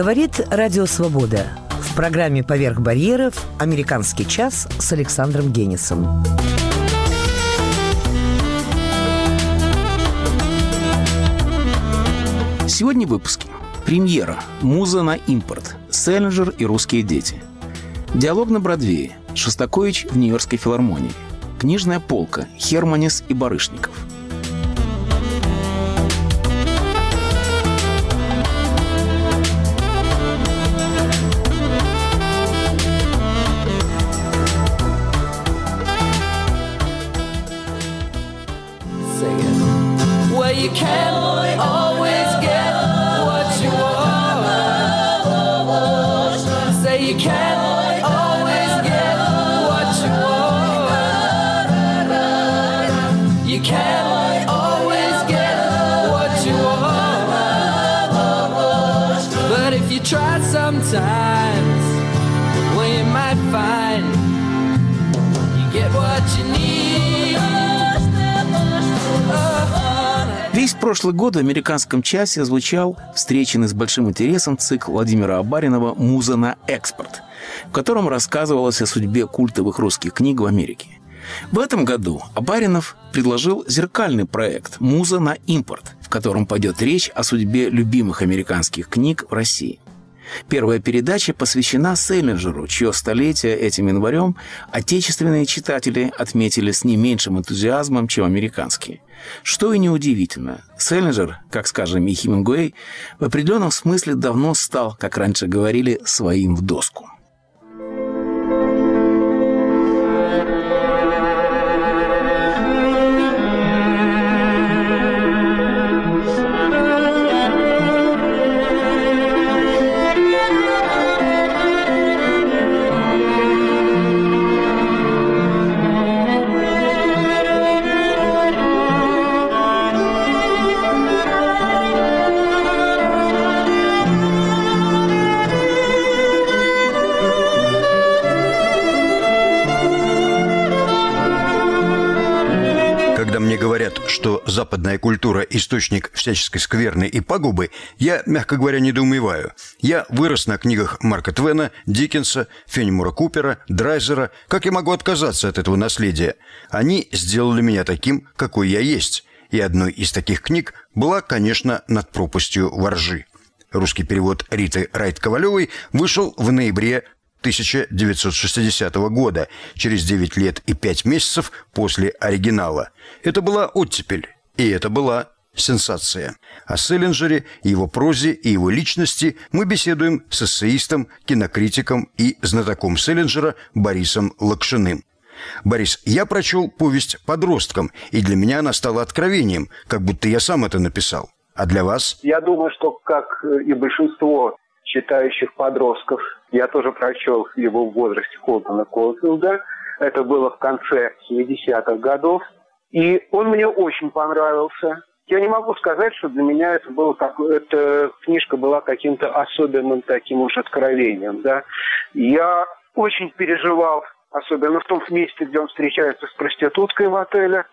Говорит Радио Свобода. В программе «Поверх барьеров» «Американский час» с Александром Генисом. Сегодня в выпуске. Премьера. Муза на импорт. Селлинджер и русские дети. Диалог на Бродвее. Шостакович в Нью-Йоркской филармонии. Книжная полка. Херманис и Барышников – прошлый год в американском часе звучал встреченный с большим интересом цикл Владимира Абаринова «Муза на экспорт», в котором рассказывалось о судьбе культовых русских книг в Америке. В этом году Абаринов предложил зеркальный проект «Муза на импорт», в котором пойдет речь о судьбе любимых американских книг в России. Первая передача посвящена Селлинджеру, чье столетие этим январем отечественные читатели отметили с не меньшим энтузиазмом, чем американские. Что и неудивительно, Селлинджер, как, скажем, и Хемингуэй, в определенном смысле давно стал, как раньше говорили, своим в доску. Западная культура – источник всяческой скверны и пагубы, я, мягко говоря, недоумеваю. Я вырос на книгах Марка Твена, Диккенса, Фенемура Купера, Драйзера. Как я могу отказаться от этого наследия? Они сделали меня таким, какой я есть. И одной из таких книг была, конечно, «Над пропастью воржи». Русский перевод Риты Райт-Ковалевой вышел в ноябре 1960 года, через 9 лет и 5 месяцев после оригинала. Это была оттепель, и это была сенсация. О Селлинджере, его прозе и его личности мы беседуем с эссеистом, кинокритиком и знатоком Селлинджера Борисом Лакшиным. Борис, я прочел повесть подросткам, и для меня она стала откровением, как будто я сам это написал. А для вас? Я думаю, что, как и большинство читающих подростков, я тоже прочел его в возрасте Колтона Колфилда. Это было в конце 70-х годов. И он мне очень понравился. Я не могу сказать, что для меня это было как эта книжка была каким-то особенным таким уж откровением, да. Я очень переживал, особенно в том месте, где он встречается с проституткой в отеле.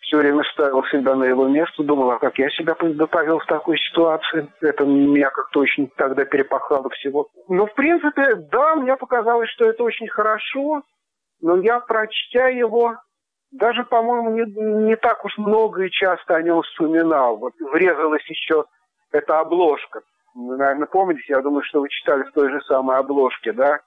Все время ставил себя на его место, думал, а как я себя повел в такой ситуации. Это меня как-то очень тогда перепахало всего. Но, в принципе, да, мне показалось, что это очень хорошо. Но я, прочтя его, даже, по-моему, не, не так уж много и часто о нем вспоминал. Вот врезалась еще эта обложка. Вы, наверное, помните, я думаю, что вы читали в той же самой обложке, да?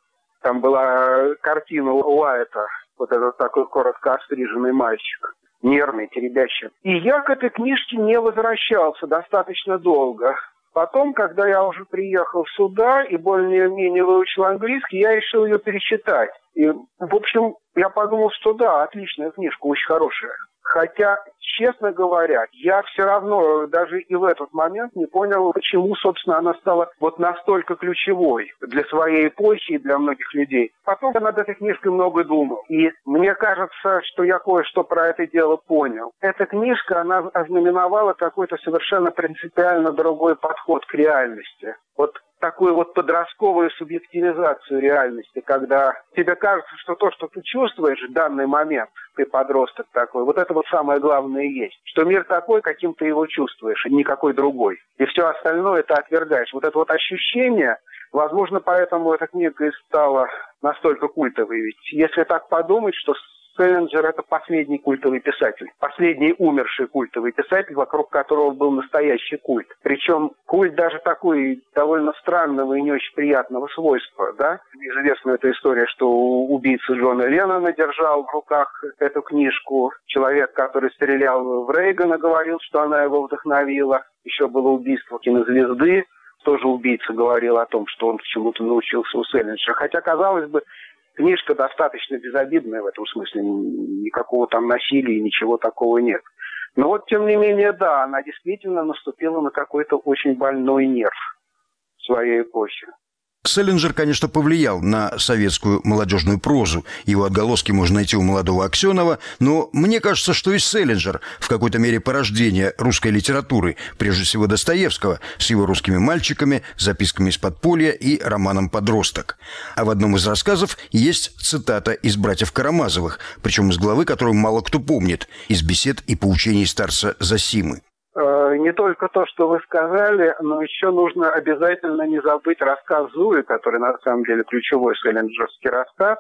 Там была картина Уайта, вот этот такой коротко остриженный мальчик, нервный, теребящий. И я к этой книжке не возвращался достаточно долго. Потом, когда я уже приехал сюда и более-менее выучил английский, я решил ее перечитать. И, в общем, я подумал, что да, отличная книжка, очень хорошая. Хотя, честно говоря, я все равно даже и в этот момент не понял, почему, собственно, она стала вот настолько ключевой для своей эпохи и для многих людей. Потом я над этой книжкой много думал. И мне кажется, что я кое-что про это дело понял. Эта книжка, она ознаменовала какой-то совершенно принципиально другой подход к реальности. Вот такую вот подростковую субъективизацию реальности, когда тебе кажется, что то, что ты чувствуешь в данный момент, ты подросток такой, вот это вот самое главное и есть. Что мир такой, каким ты его чувствуешь, и никакой другой. И все остальное ты отвергаешь. Вот это вот ощущение, возможно, поэтому эта книга и стала настолько культовой. Ведь если так подумать, что Селлинджер – это последний культовый писатель, последний умерший культовый писатель, вокруг которого был настоящий культ. Причем культ даже такой довольно странного и не очень приятного свойства. Да? Известна эта история, что убийца Джона Леннона держал в руках эту книжку. Человек, который стрелял в Рейгана, говорил, что она его вдохновила. Еще было убийство кинозвезды тоже убийца говорил о том, что он чему-то научился у Селлинджера. Хотя, казалось бы, Книжка достаточно безобидная в этом смысле. Никакого там насилия, ничего такого нет. Но вот, тем не менее, да, она действительно наступила на какой-то очень больной нерв своей эпохи. Селлинджер, конечно, повлиял на советскую молодежную прозу. Его отголоски можно найти у молодого Аксенова, но мне кажется, что и Селлинджер в какой-то мере порождение русской литературы, прежде всего Достоевского, с его русскими мальчиками, записками из подполья и романом «Подросток». А в одном из рассказов есть цитата из «Братьев Карамазовых», причем из главы, которую мало кто помнит, из бесед и поучений старца Засимы. Э, не только то, что вы сказали, но еще нужно обязательно не забыть рассказ Зуи, который на самом деле ключевой селлинджерский рассказ,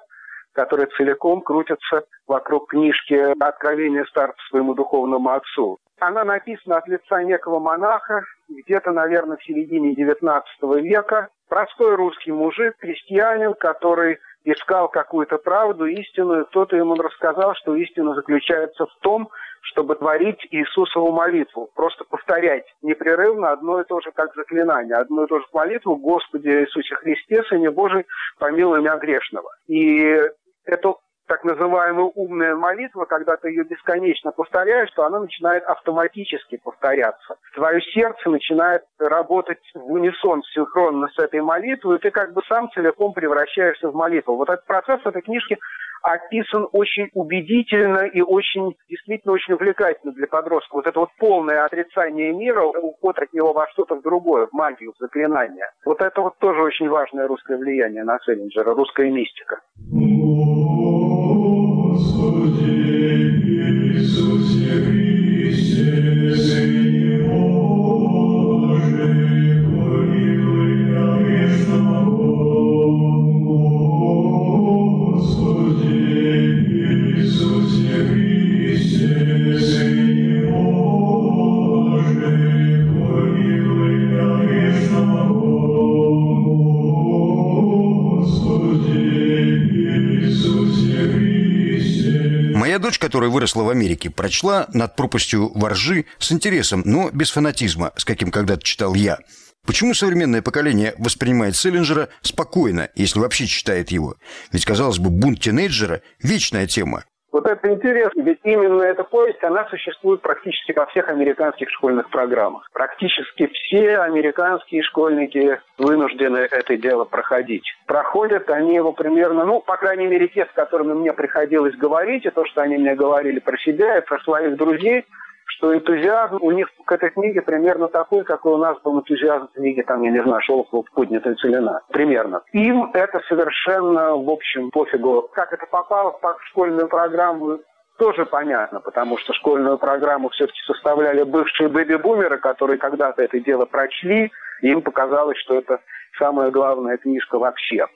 который целиком крутится вокруг книжки «Откровение старца своему духовному отцу». Она написана от лица некого монаха, где-то, наверное, в середине XIX века. Простой русский мужик, крестьянин, который искал какую-то правду, истину, и кто-то ему рассказал, что истина заключается в том, чтобы творить Иисусову молитву, просто повторять непрерывно одно и то же, как заклинание, одно и то же молитву «Господи Иисусе Христе, Сыне Божий, помилуй меня грешного». И эту так называемая умная молитва, когда ты ее бесконечно повторяешь, то она начинает автоматически повторяться. Твое сердце начинает работать в унисон, синхронно с этой молитвой, и ты как бы сам целиком превращаешься в молитву. Вот этот процесс в этой книжке описан очень убедительно и очень, действительно очень увлекательно для подростка. Вот это вот полное отрицание мира, уход от него во что-то другое, в магию, в заклинание. Вот это вот тоже очень важное русское влияние на Селлинджера, русская мистика. Иисусе Христе, которая выросла в Америке, прочла «Над пропастью воржи» с интересом, но без фанатизма, с каким когда-то читал я. Почему современное поколение воспринимает Селлинджера спокойно, если вообще читает его? Ведь, казалось бы, бунт тинейджера – вечная тема. Вот это интересно, ведь именно эта повесть, она существует практически во всех американских школьных программах. Практически все американские школьники вынуждены это дело проходить. Проходят они его примерно, ну, по крайней мере, те, с которыми мне приходилось говорить, и то, что они мне говорили про себя и про своих друзей – что энтузиазм у них к этой книге примерно такой, какой у нас был энтузиазм книги, там, я не знаю, Шолохова «Поднятая целина». Примерно. Им это совершенно, в общем, пофигу. Как это попало в школьную программу, тоже понятно, потому что школьную программу все-таки составляли бывшие бэби-бумеры, которые когда-то это дело прочли, и им показалось, что это самая главная книжка вообще.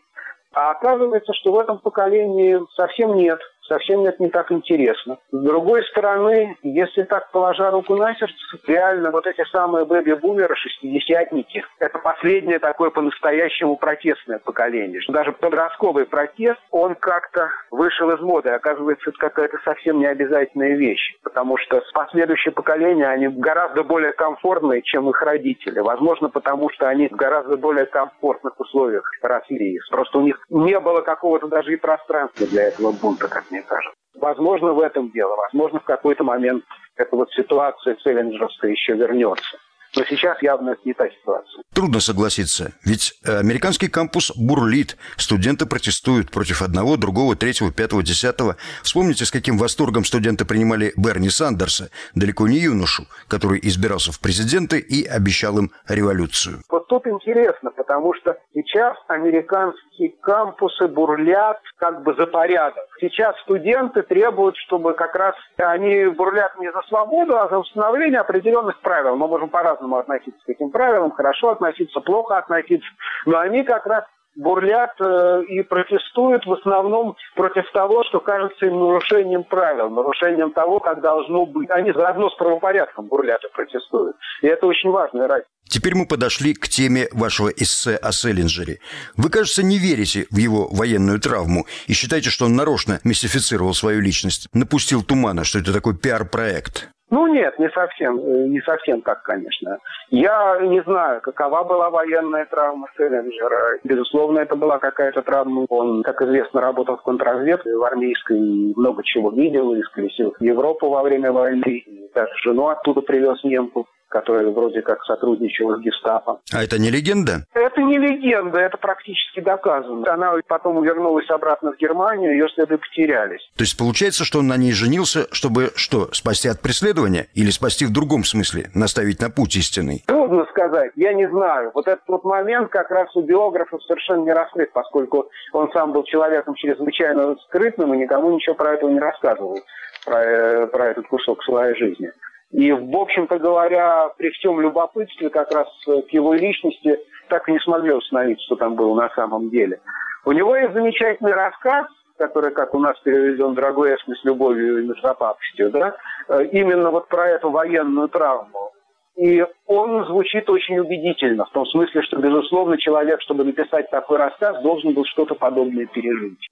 А оказывается, что в этом поколении совсем нет совсем это не так интересно. С другой стороны, если так положа руку на сердце, реально вот эти самые бэби-бумеры, шестидесятники, это последнее такое по-настоящему протестное поколение. Даже подростковый протест, он как-то вышел из моды. Оказывается, это какая-то совсем необязательная вещь, потому что последующие поколения, они гораздо более комфортные, чем их родители. Возможно, потому что они в гораздо более комфортных условиях росли. Просто у них не было какого-то даже и пространства для этого бунта, как мне кажется. Возможно, в этом дело. Возможно, в какой-то момент эта вот ситуация Целлинджеровская еще вернется. Но сейчас явно не та ситуация. Трудно согласиться, ведь э, американский кампус бурлит. Студенты протестуют против одного, другого, третьего, пятого, десятого. Вспомните, с каким восторгом студенты принимали Берни Сандерса, далеко не юношу, который избирался в президенты и обещал им революцию. Вот тут интересно, потому что сейчас американские кампусы бурлят как бы за порядок. Сейчас студенты требуют, чтобы как раз они бурлят не за свободу, а за установление определенных правил. Мы можем по-разному относиться к этим правилам, хорошо относиться, плохо относиться, но они как раз бурлят э, и протестуют в основном против того, что кажется им нарушением правил, нарушением того, как должно быть. Они заодно с правопорядком бурлят и протестуют. И это очень важная разница. Теперь мы подошли к теме вашего эссе о Селлинджере. Вы, кажется, не верите в его военную травму и считаете, что он нарочно мистифицировал свою личность, напустил тумана, что это такой пиар-проект. Ну нет, не совсем, э, не совсем так, конечно. Я не знаю, какова была военная травма Селлинджера. Безусловно, это была какая-то травма. Он, как известно, работал в контрразведке, в армейской, много чего видел, исколесил Европу во время войны, и даже жену оттуда привез немку который вроде как сотрудничал с гестапо. А это не легенда? Это не легенда, это практически доказано. Она потом вернулась обратно в Германию, ее следы потерялись. То есть получается, что он на ней женился, чтобы что, спасти от преследования? Или спасти в другом смысле, наставить на путь истинный? Трудно сказать, я не знаю. Вот этот вот момент как раз у биографов совершенно не раскрыт, поскольку он сам был человеком чрезвычайно скрытным и никому ничего про это не рассказывал, про, э, про этот кусок своей жизни. И, в общем-то говоря, при всем любопытстве как раз к его личности так и не смогли установить, что там было на самом деле. У него есть замечательный рассказ, который, как у нас переведен, «Дорогой Эсми с любовью и междопапостью», да, именно вот про эту военную травму. И он звучит очень убедительно, в том смысле, что, безусловно, человек, чтобы написать такой рассказ, должен был что-то подобное пережить.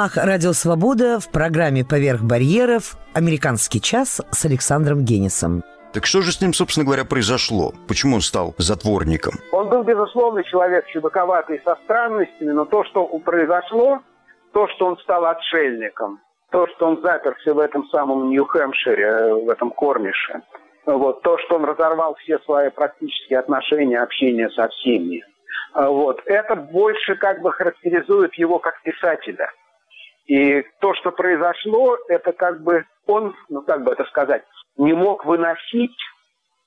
Волнах Радио Свобода в программе «Поверх барьеров» «Американский час» с Александром Генисом. Так что же с ним, собственно говоря, произошло? Почему он стал затворником? Он был, безусловно, человек чудаковатый со странностями, но то, что произошло, то, что он стал отшельником, то, что он заперся в этом самом Нью-Хэмпшире, в этом Корнише, вот, то, что он разорвал все свои практические отношения, общение со всеми, вот, это больше как бы характеризует его как писателя. И то, что произошло, это как бы он, ну как бы это сказать, не мог выносить,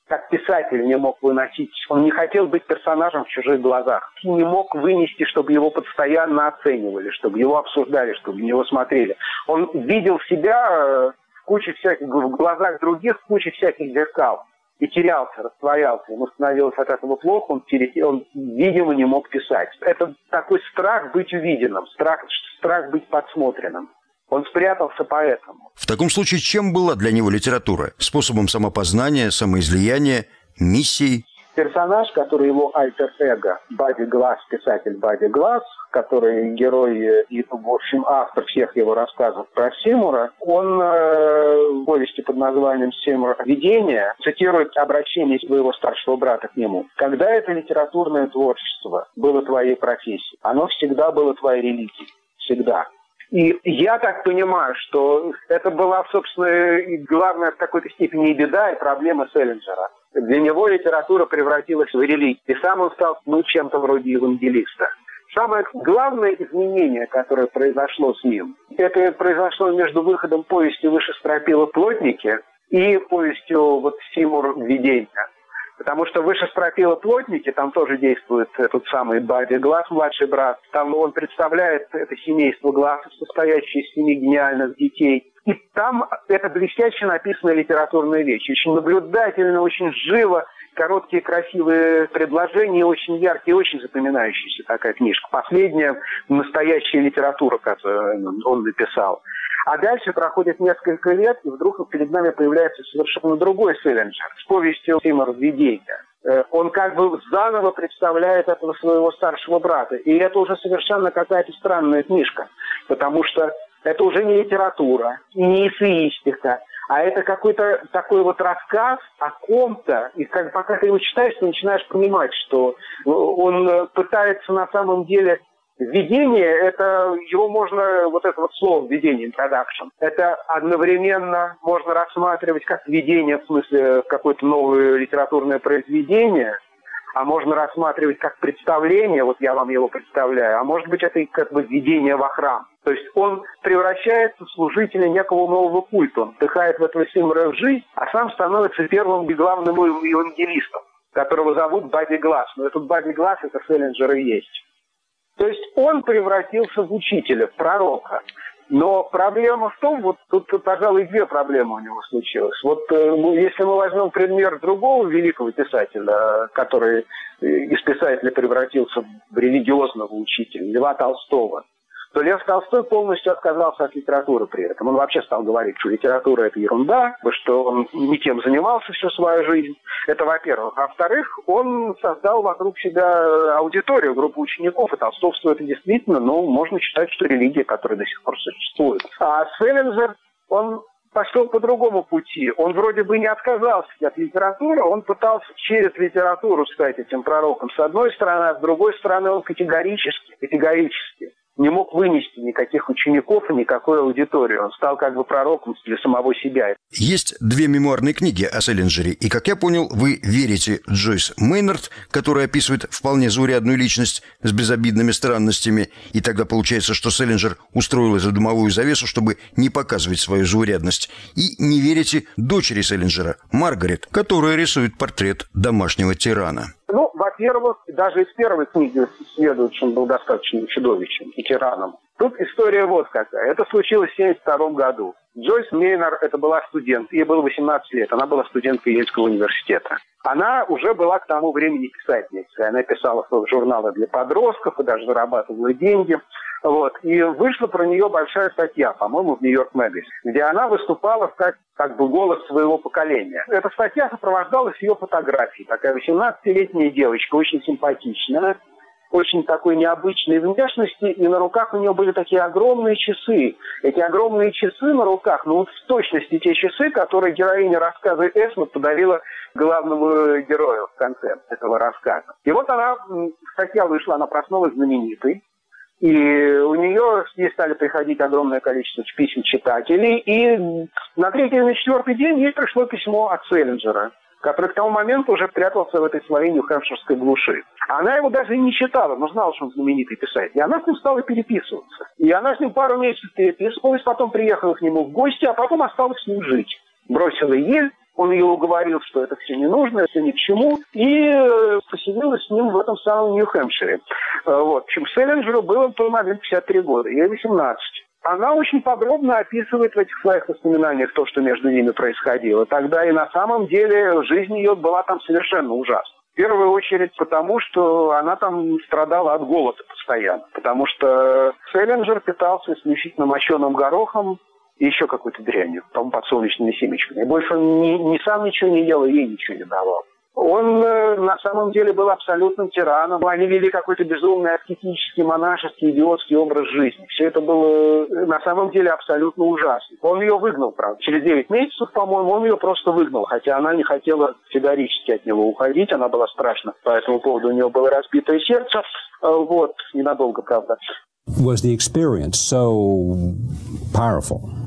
как писатель не мог выносить, он не хотел быть персонажем в чужих глазах. Не мог вынести, чтобы его постоянно оценивали, чтобы его обсуждали, чтобы на него смотрели. Он видел себя э, в куче всяких, в глазах других, в куче всяких зеркал и терялся, растворялся. Ему становилось от этого плохо, он, пере... он, видимо, не мог писать. Это такой страх быть увиденным, страх, страх быть подсмотренным. Он спрятался поэтому. В таком случае, чем была для него литература? Способом самопознания, самоизлияния, миссией? Персонаж, который его альтер-эго, Бади Глаз, писатель Бади Глаз, который герой и, в общем, автор всех его рассказов про Симура, он э, в повести под названием «Симур. Видение» цитирует обращение своего старшего брата к нему. «Когда это литературное творчество было твоей профессией, оно всегда было твоей религией. Всегда. И я так понимаю, что это была, собственно, главная в какой-то степени и беда, и проблема Селлинджера. Для него литература превратилась в религию, и сам он стал ну, чем-то вроде евангелиста. Самое главное изменение, которое произошло с ним, это произошло между выходом повести «Выше стропила плотники» и повестью вот «Симур видения». Потому что выше стропила плотники, там тоже действует этот самый Бади Глаз, младший брат. Там он представляет это семейство Глазов, состоящее из семи гениальных детей. И там это блестяще написанная литературная вещь. Очень наблюдательно, очень живо, короткие красивые предложения, очень яркие, очень запоминающаяся такая книжка. Последняя настоящая литература, которую он написал. А дальше проходит несколько лет, и вдруг перед нами появляется совершенно другой Селлинджер с повестью Тима «Разведение». Э, он как бы заново представляет этого своего старшего брата. И это уже совершенно какая-то странная книжка, потому что это уже не литература, не эссеистика, а это какой-то такой вот рассказ о ком-то, и как, пока ты его читаешь, ты начинаешь понимать, что он пытается на самом деле Введение, это его можно, вот это вот слово введение, introduction, это одновременно можно рассматривать как введение, в смысле какое-то новое литературное произведение, а можно рассматривать как представление, вот я вам его представляю, а может быть это как бы введение во храм. То есть он превращается в служителя некого нового культа, он вдыхает в этого Симра в жизнь, а сам становится первым и главным евангелистом, которого зовут Бади Глаз. Но этот Бади Глаз это Селлинджер и есть. То есть он превратился в учителя, в пророка. Но проблема в том, вот тут, пожалуй, две проблемы у него случилось. Вот э, если мы возьмем пример другого великого писателя, который э, из писателя превратился в религиозного учителя, Льва Толстого, то Лев Толстой полностью отказался от литературы при этом. Он вообще стал говорить, что литература – это ерунда, что он не тем занимался всю свою жизнь. Это во-первых. А во-вторых, он создал вокруг себя аудиторию, группу учеников, и толстовство это действительно, ну, можно считать, что религия, которая до сих пор существует. А Селлинджер, он пошел по другому пути. Он вроде бы не отказался от литературы, он пытался через литературу стать этим пророком. С одной стороны, а с другой стороны, он категорически, категорически не мог вынести никаких учеников и никакой аудитории. Он стал как бы пророком для самого себя. Есть две мемуарные книги о Селлинджере. И, как я понял, вы верите Джойс Мейнард, которая описывает вполне заурядную личность с безобидными странностями. И тогда получается, что Селлинджер устроил эту дымовую завесу, чтобы не показывать свою заурядность. И не верите дочери Селлинджера, Маргарет, которая рисует портрет домашнего тирана. Ну, во-первых, даже из первой книги он был достаточно чудовищем и тираном. Тут история вот какая. Это случилось в 1972 году. Джойс Мейнер, это была студент, ей было 18 лет, она была студенткой Ельского университета. Она уже была к тому времени писательницей. Она писала журналы для подростков и даже зарабатывала деньги. Вот. И вышла про нее большая статья, по-моему, в Нью-Йорк Мэгазин, где она выступала как, как бы голос своего поколения. Эта статья сопровождалась ее фотографией. Такая 18-летняя девочка, очень симпатичная, очень такой необычной внешности, и на руках у нее были такие огромные часы. Эти огромные часы на руках, ну вот в точности те часы, которые героиня рассказа Эсмот подарила главному герою в конце этого рассказа. И вот она, статья вышла, она проснулась знаменитой, и у нее ей стали приходить огромное количество писем читателей. И на третий или на четвертый день ей пришло письмо от Селлинджера который к тому моменту уже прятался в этой своей нью-хэмпширской глуши. Она его даже не читала, но знала, что он знаменитый писатель. И она с ним стала переписываться. И она с ним пару месяцев переписывалась, потом приехала к нему в гости, а потом осталась с ним жить. Бросила ель, он ее уговорил, что это все не нужно, все ни к чему, и э, поселилась с ним в этом самом Нью-Хэмпшире. Э, вот. Общем, Селлинджеру было в тот момент 53 года, ей 18. Она очень подробно описывает в этих своих воспоминаниях то, что между ними происходило. Тогда и на самом деле жизнь ее была там совершенно ужасна. В первую очередь потому, что она там страдала от голода постоянно. Потому что Селлинджер питался исключительно мощеным горохом и еще какой-то дрянью, там подсолнечными семечками. Больше он ни, ни сам ничего не ел, и ей ничего не давал. Он э, на самом деле был абсолютным тираном. Они вели какой-то безумный аскетический, монашеский, идиотский образ жизни. Все это было э, на самом деле абсолютно ужасно. Он ее выгнал, правда. Через 9 месяцев, по-моему, он ее просто выгнал. Хотя она не хотела категорически от него уходить. Она была страшна. По этому поводу у нее было разбитое сердце. Э, вот, ненадолго, правда. Was the experience so powerful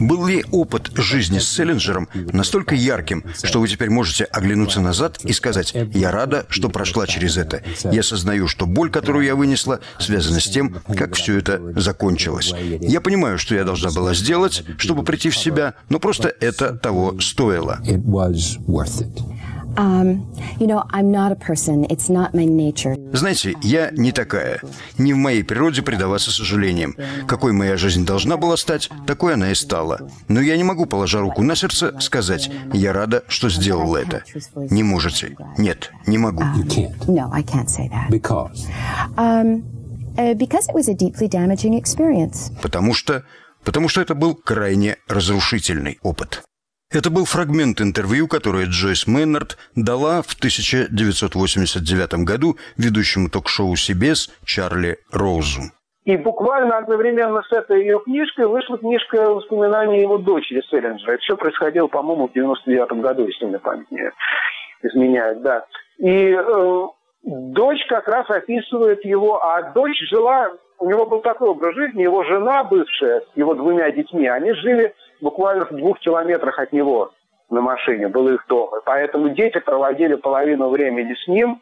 был ли опыт жизни с Селлинджером настолько ярким, что вы теперь можете оглянуться назад и сказать «Я рада, что прошла через это. Я осознаю, что боль, которую я вынесла, связана с тем, как все это закончилось. Я понимаю, что я должна была сделать, чтобы прийти в себя, но просто это того стоило». Знаете, я не такая. Не в моей природе предаваться сожалениям. Какой моя жизнь должна была стать, такой она и стала. Но я не могу, положа руку на сердце, сказать, я рада, что сделала это. Не можете. Нет, не могу. Um, uh, Потому что потому что это был крайне разрушительный опыт. Это был фрагмент интервью, которое Джойс Мейнард дала в 1989 году ведущему ток-шоу CBS Чарли Роузу. И буквально одновременно с этой ее книжкой вышла книжка воспоминаний его дочери Селлинджера. Это все происходило, по-моему, в 99 году, если мне память не изменяет, да. И э, дочь как раз описывает его, а дочь жила, у него был такой образ жизни, его жена бывшая его двумя детьми, они жили буквально в двух километрах от него на машине, был их дом. Поэтому дети проводили половину времени с ним,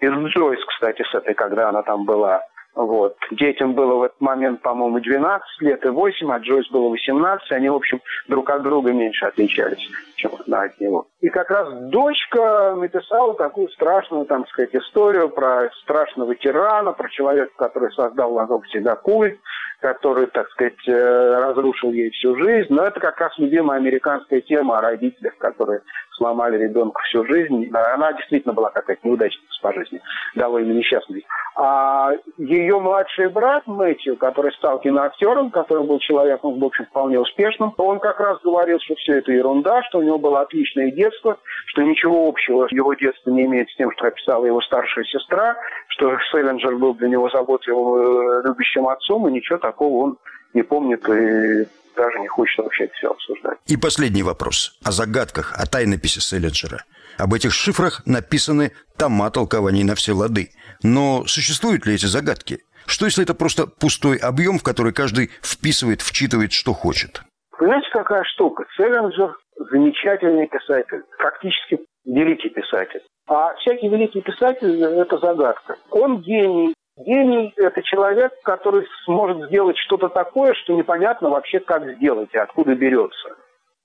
из Джойс, кстати, с этой, когда она там была. Вот. Детям было в этот момент, по-моему, 12 лет и 8, а Джойс было 18. Они, в общем, друг от друга меньше отличались, чем одна от него. И как раз дочка написала такую страшную, там сказать, историю про страшного тирана, про человека, который создал вокруг себя культ, который, так сказать, э, разрушил ей всю жизнь. Но это как раз любимая американская тема о родителях, которые сломали ребенка всю жизнь. Она действительно была какая-то неудачница по жизни, довольно несчастной. А ее младший брат Мэтью, который стал киноактером, который был человеком, в общем, вполне успешным, он как раз говорил, что все это ерунда, что у него было отличное детство, что ничего общего его детство не имеет с тем, что описала его старшая сестра, что Селлинджер был для него заботливым, э, любящим отцом, и ничего такого он не помнит и даже не хочет вообще это все обсуждать. И последний вопрос о загадках, о тайнописи Селлинджера. Об этих шифрах написаны тома толкований на все лады. Но существуют ли эти загадки? Что если это просто пустой объем, в который каждый вписывает, вчитывает, что хочет? Понимаете, какая штука? Селлинджер замечательный писатель, практически великий писатель. А всякий великий писатель – это загадка. Он гений, Гений – это человек, который сможет сделать что-то такое, что непонятно вообще, как сделать и откуда берется.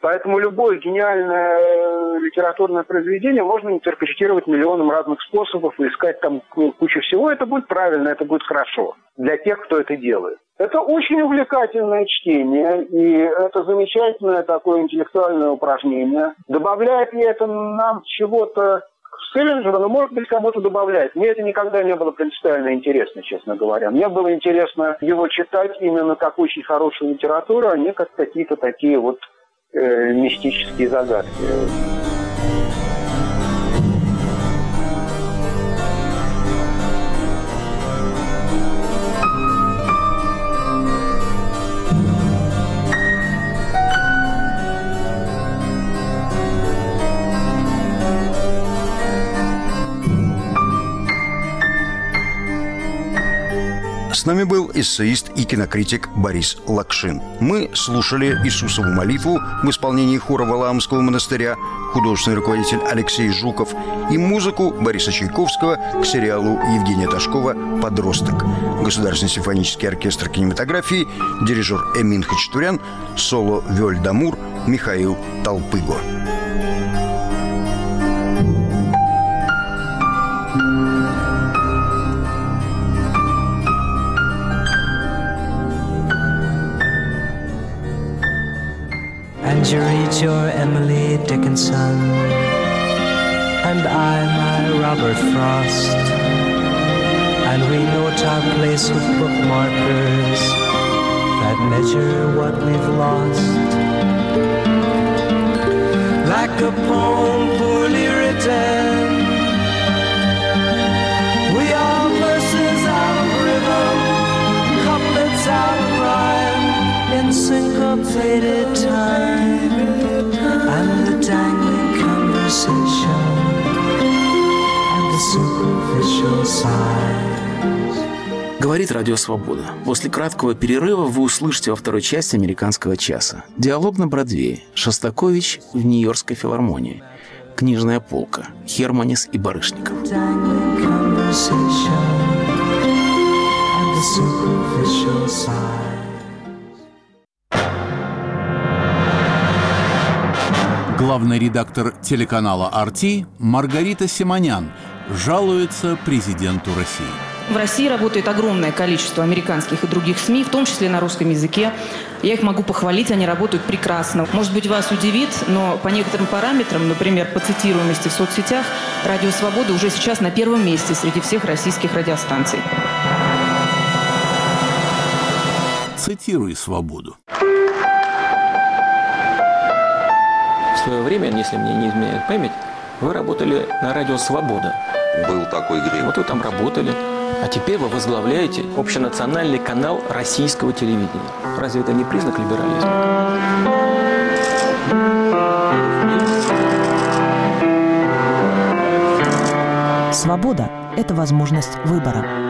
Поэтому любое гениальное э, литературное произведение можно интерпретировать миллионом разных способов и искать там кучу всего. Это будет правильно, это будет хорошо для тех, кто это делает. Это очень увлекательное чтение, и это замечательное такое интеллектуальное упражнение. Добавляет ли это нам чего-то Селлинджера, но, может быть, кому-то добавляет. Мне это никогда не было принципиально интересно, честно говоря. Мне было интересно его читать именно как очень хорошую литературу, а не как какие-то такие вот э, мистические загадки. С нами был эссеист и кинокритик Борис Лакшин. Мы слушали Иисусову молитву в исполнении хора Валаамского монастыря, художественный руководитель Алексей Жуков и музыку Бориса Чайковского к сериалу Евгения Ташкова «Подросток». Государственный симфонический оркестр кинематографии, дирижер Эмин Хачатурян, соло Вёль Дамур, Михаил Толпыго. And you read your Emily Dickinson, and I my Robert Frost. And we note our place with bookmarkers that measure what we've lost. Like a poem poorly written, in syncopated time and the dangling conversation and the superficial sighs. Говорит Радио Свобода. После краткого перерыва вы услышите во второй части «Американского часа». Диалог на Бродвее. Шостакович в Нью-Йоркской филармонии. Книжная полка. Херманис и Барышников. Superficial sighs. Главный редактор телеканала «Арти» Маргарита Симонян жалуется президенту России. В России работает огромное количество американских и других СМИ, в том числе на русском языке. Я их могу похвалить, они работают прекрасно. Может быть, вас удивит, но по некоторым параметрам, например, по цитируемости в соцсетях, Радио Свобода уже сейчас на первом месте среди всех российских радиостанций. Цитируй «Свободу». Свое время, если мне не изменяет память, вы работали на радио «Свобода». Был такой грех. Вот вы там работали. А теперь вы возглавляете общенациональный канал российского телевидения. Разве это не признак либерализма? Свобода – это возможность выбора.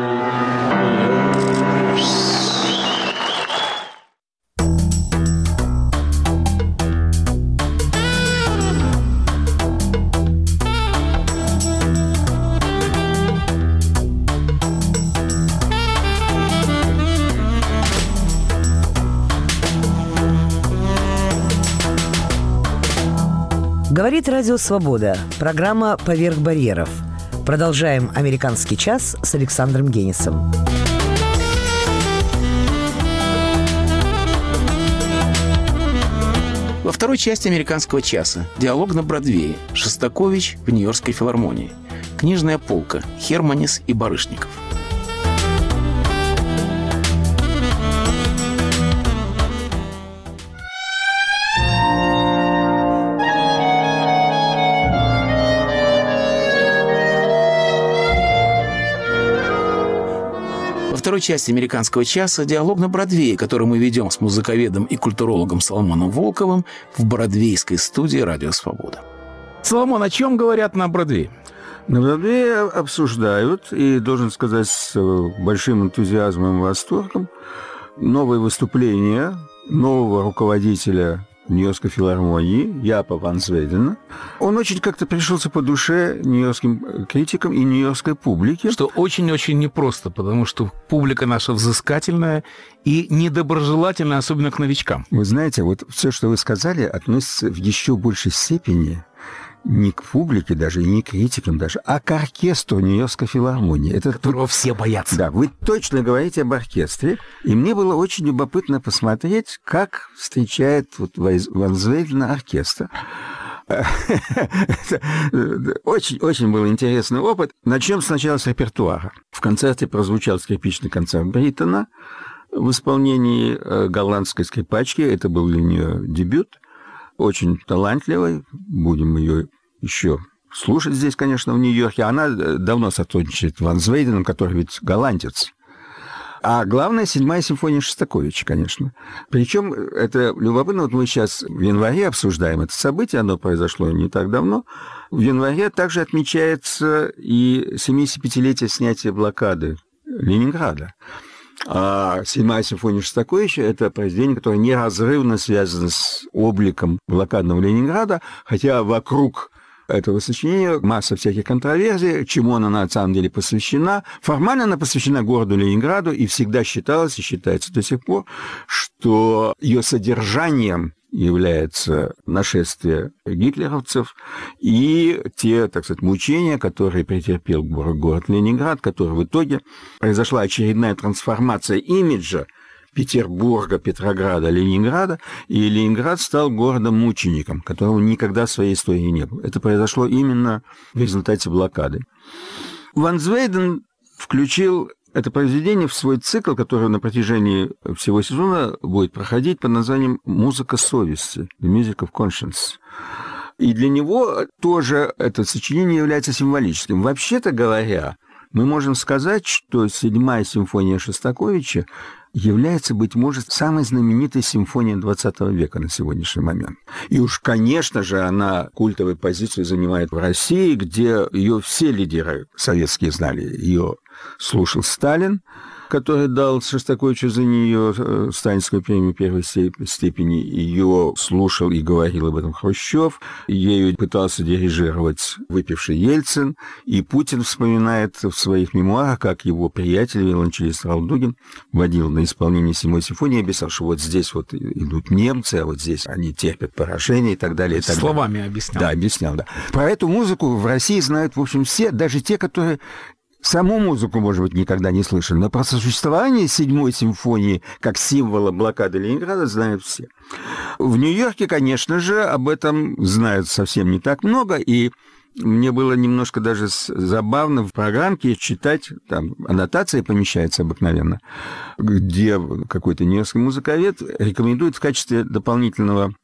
Говорит Радио Свобода. Программа «Поверх барьеров». Продолжаем «Американский час» с Александром Генисом. Во второй части «Американского часа» диалог на Бродвее Шостакович в Нью-Йоркской филармонии. Книжная полка Херманис и Барышников. Второй части «Американского часа» диалог на Бродвее, который мы ведем с музыковедом и культурологом Соломоном Волковым в бродвейской студии «Радио Свобода». Соломон, о чем говорят на Бродвее? На Бродвее обсуждают, и, должен сказать, с э, большим энтузиазмом и восторгом, новые выступления нового руководителя Нью-Йоркской филармонии Япа Ван Свейдена. Он очень как-то пришелся по душе нью-йоркским критикам и нью-йоркской публике. Что очень-очень непросто, потому что публика наша взыскательная и недоброжелательная, особенно к новичкам. Вы знаете, вот все, что вы сказали, относится в еще большей степени не к публике даже, и не к критикам даже, а к оркестру Нью-Йоркской филармонии. Это Которого все боятся. Да, вы точно говорите об оркестре. И мне было очень любопытно посмотреть, как встречает вот Ван Звейдена оркестр. Очень-очень был интересный опыт. Начнем сначала с репертуара. В концерте прозвучал скрипичный концерт Бриттона в исполнении э, голландской скрипачки. Это был для нее дебют. Очень талантливой. Будем ее еще слушать здесь, конечно, в Нью-Йорке. Она э, давно сотрудничает с Ван Звейденом, который ведь голландец. А главное, седьмая симфония Шостаковича, конечно. Причем это любопытно, вот мы сейчас в январе обсуждаем это событие, оно произошло не так давно. В январе также отмечается и 75-летие снятия блокады Ленинграда. А седьмая симфония Шостаковича – это произведение, которое неразрывно связано с обликом блокадного Ленинграда, хотя вокруг этого сочинения масса всяких контроверсий, чему она на самом деле посвящена. Формально она посвящена городу Ленинграду, и всегда считалось, и считается до сих пор, что ее содержанием является нашествие гитлеровцев и те, так сказать, мучения, которые претерпел город Ленинград, который в итоге произошла очередная трансформация имиджа Петербурга, Петрограда, Ленинграда, и Ленинград стал городом-мучеником, которого никогда в своей истории не было. Это произошло именно в результате блокады. Ван Звейден включил это произведение в свой цикл, который на протяжении всего сезона будет проходить под названием «Музыка совести» – «The Music of Conscience». И для него тоже это сочинение является символическим. Вообще-то говоря, мы можем сказать, что седьмая симфония Шостаковича является, быть может, самой знаменитой симфонией XX века на сегодняшний момент. И уж, конечно же, она культовую позицию занимает в России, где ее все лидеры советские знали. Ее слушал Сталин, который дал Шостаковичу за нее э, Сталинскую премию первой степени. Ее слушал и говорил об этом Хрущев. Ею пытался дирижировать выпивший Ельцин. И Путин вспоминает в своих мемуарах, как его приятель виолончелист Ралдугин водил на исполнение седьмой симфонии, объяснял, что вот здесь вот идут немцы, а вот здесь они терпят поражение и так далее. И так Словами далее. объяснял. Да, объяснял, да. Про эту музыку в России знают, в общем, все, даже те, которые Саму музыку, может быть, никогда не слышали, но про существование седьмой симфонии как символа блокады Ленинграда знают все. В Нью-Йорке, конечно же, об этом знают совсем не так много, и мне было немножко даже забавно в программке читать, там аннотация помещается обыкновенно, где какой-то нью-йоркский музыковед рекомендует в качестве дополнительного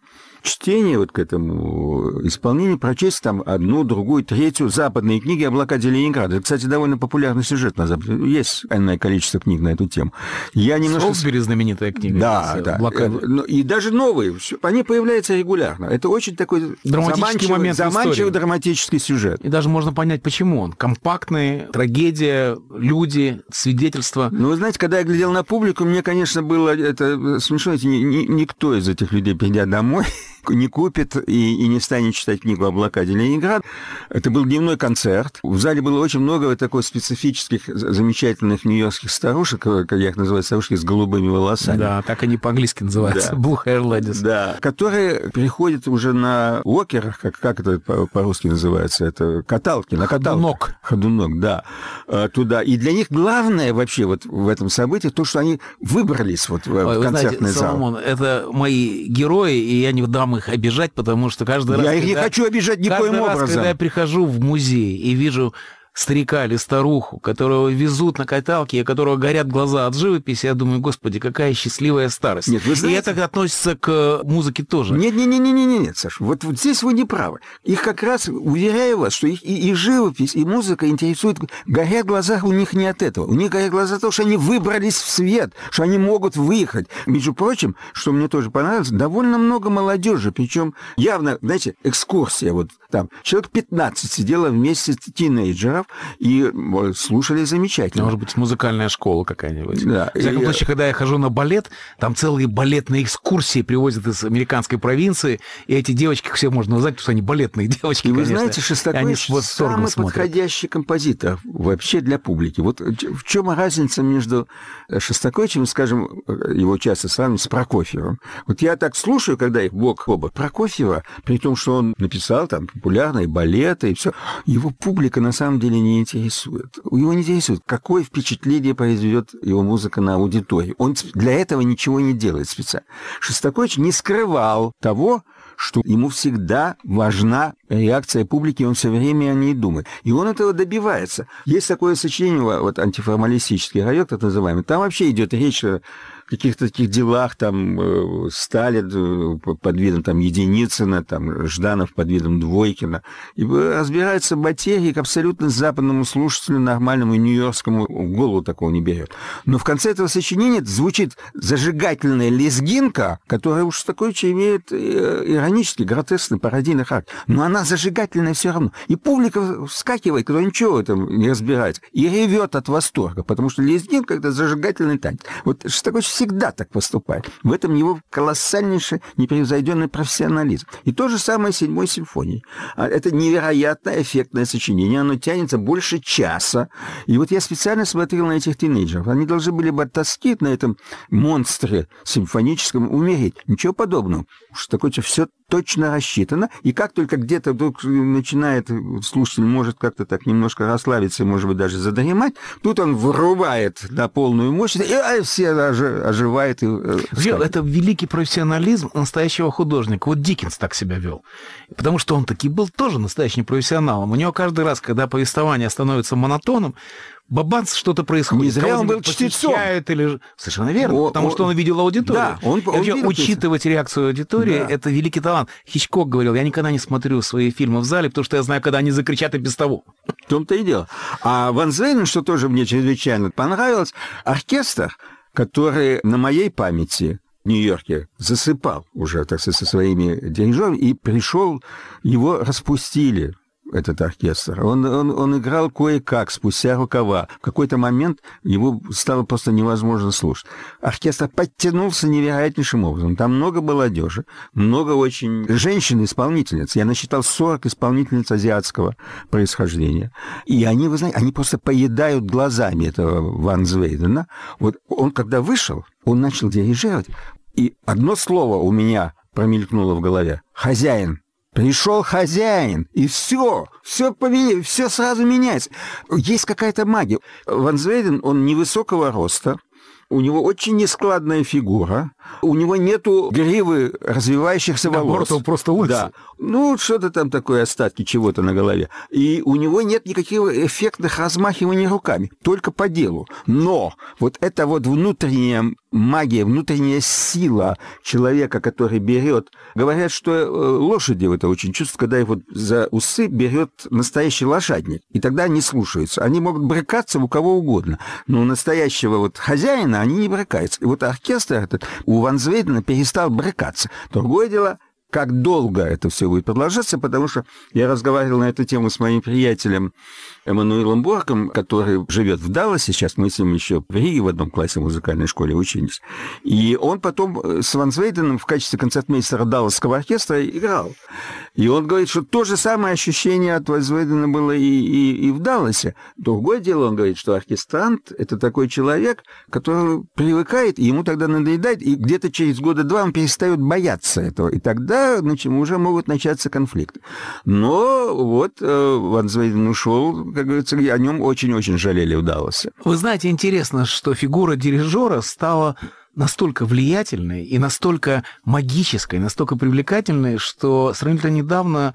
чтение вот к этому исполнению прочесть там одну, другую, третью западные книги «Облака Ленинграда». Это, кстати, довольно популярный сюжет на Западе. Есть энное количество книг на эту тему. Я немножко... Солсбери знаменитая книга. Да, да. «Облака». Э, ну, И даже новые. Они появляются регулярно. Это очень такой Драматический заманчивый, момент заманчивый драматический сюжет. И даже можно понять, почему он. Компактный, трагедия, люди, свидетельства. Ну, вы знаете, когда я глядел на публику, мне, конечно, было это смешно. Ни- ни- никто из этих людей, придя домой, не купит и, и не станет читать книгу о блокаде Ленинграда. Это был дневной концерт. В зале было очень много вот такой специфических, замечательных нью-йоркских старушек, э, как я их называю, старушки с голубыми волосами. Да, так они по-английски называются. Да. Blue Hair Ladies. Да, которые переходят уже на окерах, как, как это по- по-русски называется, это каталки, на каталках. Ходунок. Ходунок, да, э, туда. И для них главное вообще вот в этом событии то, что они выбрались вот в, Ой, в вы знаете, концертный зал. Соломон, это мои герои, и я не дам их обижать, потому что каждый раз... Я их не когда- хочу обижать никоим каждый раз, образом. когда я прихожу в музей и вижу старика или старуху, которого везут на каталке, и у которого горят глаза от живописи, я думаю, господи, какая счастливая старость. Нет, вы знаете- И это относится к музыке тоже. Нет, нет, нет, нет, нет, нет, Саш, вот, вот здесь вы не правы. Их как раз, уверяю вас, что их и, и живопись, и музыка интересует, горят глаза у них не от этого. У них горят глаза от того, что они выбрались в свет, что они могут выехать. Между прочим, что мне тоже понравилось, довольно много молодежи, причем явно, знаете, экскурсия вот там. Человек 15 сидело вместе с тинейджеров и слушали замечательно. Может быть, музыкальная школа какая-нибудь. Да, В всяком и- случае, когда я хожу на балет, там целые балетные экскурсии привозят из американской провинции, и эти девочки все можно узнать, потому что они балетные девочки, И вы конечно. знаете, восторгом самый смотрят. подходящий композитор вообще для публики. Вот в чем разница между Шостаковичем, скажем, его часто сравнивают с Прокофьевым. Вот я так слушаю, когда их бок оба Прокофьева, при том, что он написал там популярные балеты и все, его публика на самом деле не интересует. Его не интересует, какое впечатление произведет его музыка на аудиторию. Он для этого ничего не делает специально. Шостакович не скрывал того, что ему всегда важна реакция публики, он все время о ней думает. И он этого добивается. Есть такое сочинение, вот антиформалистический район, так называемый, там вообще идет речь каких-то таких делах, там э, Сталин э, под видом там Единицына, там Жданов под видом Двойкина. И э, разбирается материи к абсолютно западному слушателю, нормальному нью-йоркскому голову такого не берет. Но в конце этого сочинения звучит зажигательная лезгинка, которая уж такой имеет э, иронический, гротескный, пародийный характер. Но она зажигательная все равно. И публика вскакивает, кто ничего в этом не разбирается, и ревет от восторга, потому что лезгинка — это зажигательный танец. Вот Шостакович всегда так поступает. В этом его колоссальнейший, непревзойденный профессионализм. И то же самое с седьмой симфонией. А Это невероятно эффектное сочинение, оно тянется больше часа. И вот я специально смотрел на этих тинейджеров. Они должны были бы от тоски на этом монстре симфоническом умереть. Ничего подобного. Шостаковича все точно рассчитано, и как только где-то вдруг начинает слушатель может как-то так немножко расслабиться и, может быть, даже задремать, тут он вырубает на полную мощность, и а, все ожи- оживает. И, э, Вообще, вскакивает. это великий профессионализм настоящего художника. Вот Диккенс так себя вел. Потому что он таки был тоже настоящим профессионалом. У него каждый раз, когда повествование становится монотоном, бабац, что-то происходит. Не зря он был чтецом. Или... Совершенно верно, О, потому о, что он видел аудиторию. да, он- он вообще видел, учитывать реакцию аудитории Да. это великий талант. Хичкок говорил, я никогда не смотрю свои фильмы в зале, потому что я знаю, когда они закричат и без того. В том-то и дело. А Ван Зейн, что тоже мне чрезвычайно понравилось, оркестр, который на моей памяти в Нью-Йорке засыпал уже, так сказать, со своими дирижерами, и пришел, его распустили, этот оркестр. Он, он, он играл кое-как, спустя рукава. В какой-то момент его стало просто невозможно слушать. Оркестр подтянулся невероятнейшим образом. Там много молодежи, много очень женщин-исполнительниц. Я насчитал 40 исполнительниц азиатского происхождения. И они, вы знаете, они просто поедают глазами этого Ван Звейдена. Вот он, когда вышел, он начал дирижировать, и одно слово у меня промелькнуло в голове. «Хозяин». Пришел хозяин, и все, все поменяется, все сразу меняется. Есть какая-то магия. Ван Звейден, он невысокого роста, у него очень нескладная фигура, у него нету гривы развивающихся Наоборот, волос. он просто лысый. Да. Ну, что-то там такое, остатки чего-то на голове. И у него нет никаких эффектных размахиваний руками, только по делу. Но вот эта вот внутренняя магия, внутренняя сила человека, который берет... Говорят, что э, лошади это очень чувствуют, когда вот за усы берет настоящий лошадник. И тогда они слушаются. Они могут брыкаться у кого угодно. Но у настоящего вот хозяина они не брыкаются. И вот оркестр этот у Ван Звейдена перестал брыкаться. Другое дело, как долго это все будет продолжаться, потому что я разговаривал на эту тему с моим приятелем Эммануилом Борком, который живет в Далласе, сейчас мы с ним еще в Риге в одном классе в музыкальной школе учились. И он потом э, с Ван Звейденом в качестве концертмейстера Далласского оркестра играл. И он говорит, что то же самое ощущение от Ван Звейдена было и, и, и в Далласе. Другое дело, он говорит, что оркестрант — это такой человек, который привыкает, и ему тогда надоедает, и где-то через года два он перестает бояться этого. И тогда значит, уже могут начаться конфликты. Но вот э, Ван Звейден ушел, как говорится, о нем очень-очень жалели в Далласе. Вы знаете, интересно, что фигура дирижера стала настолько влиятельной и настолько магической, настолько привлекательной, что сравнительно недавно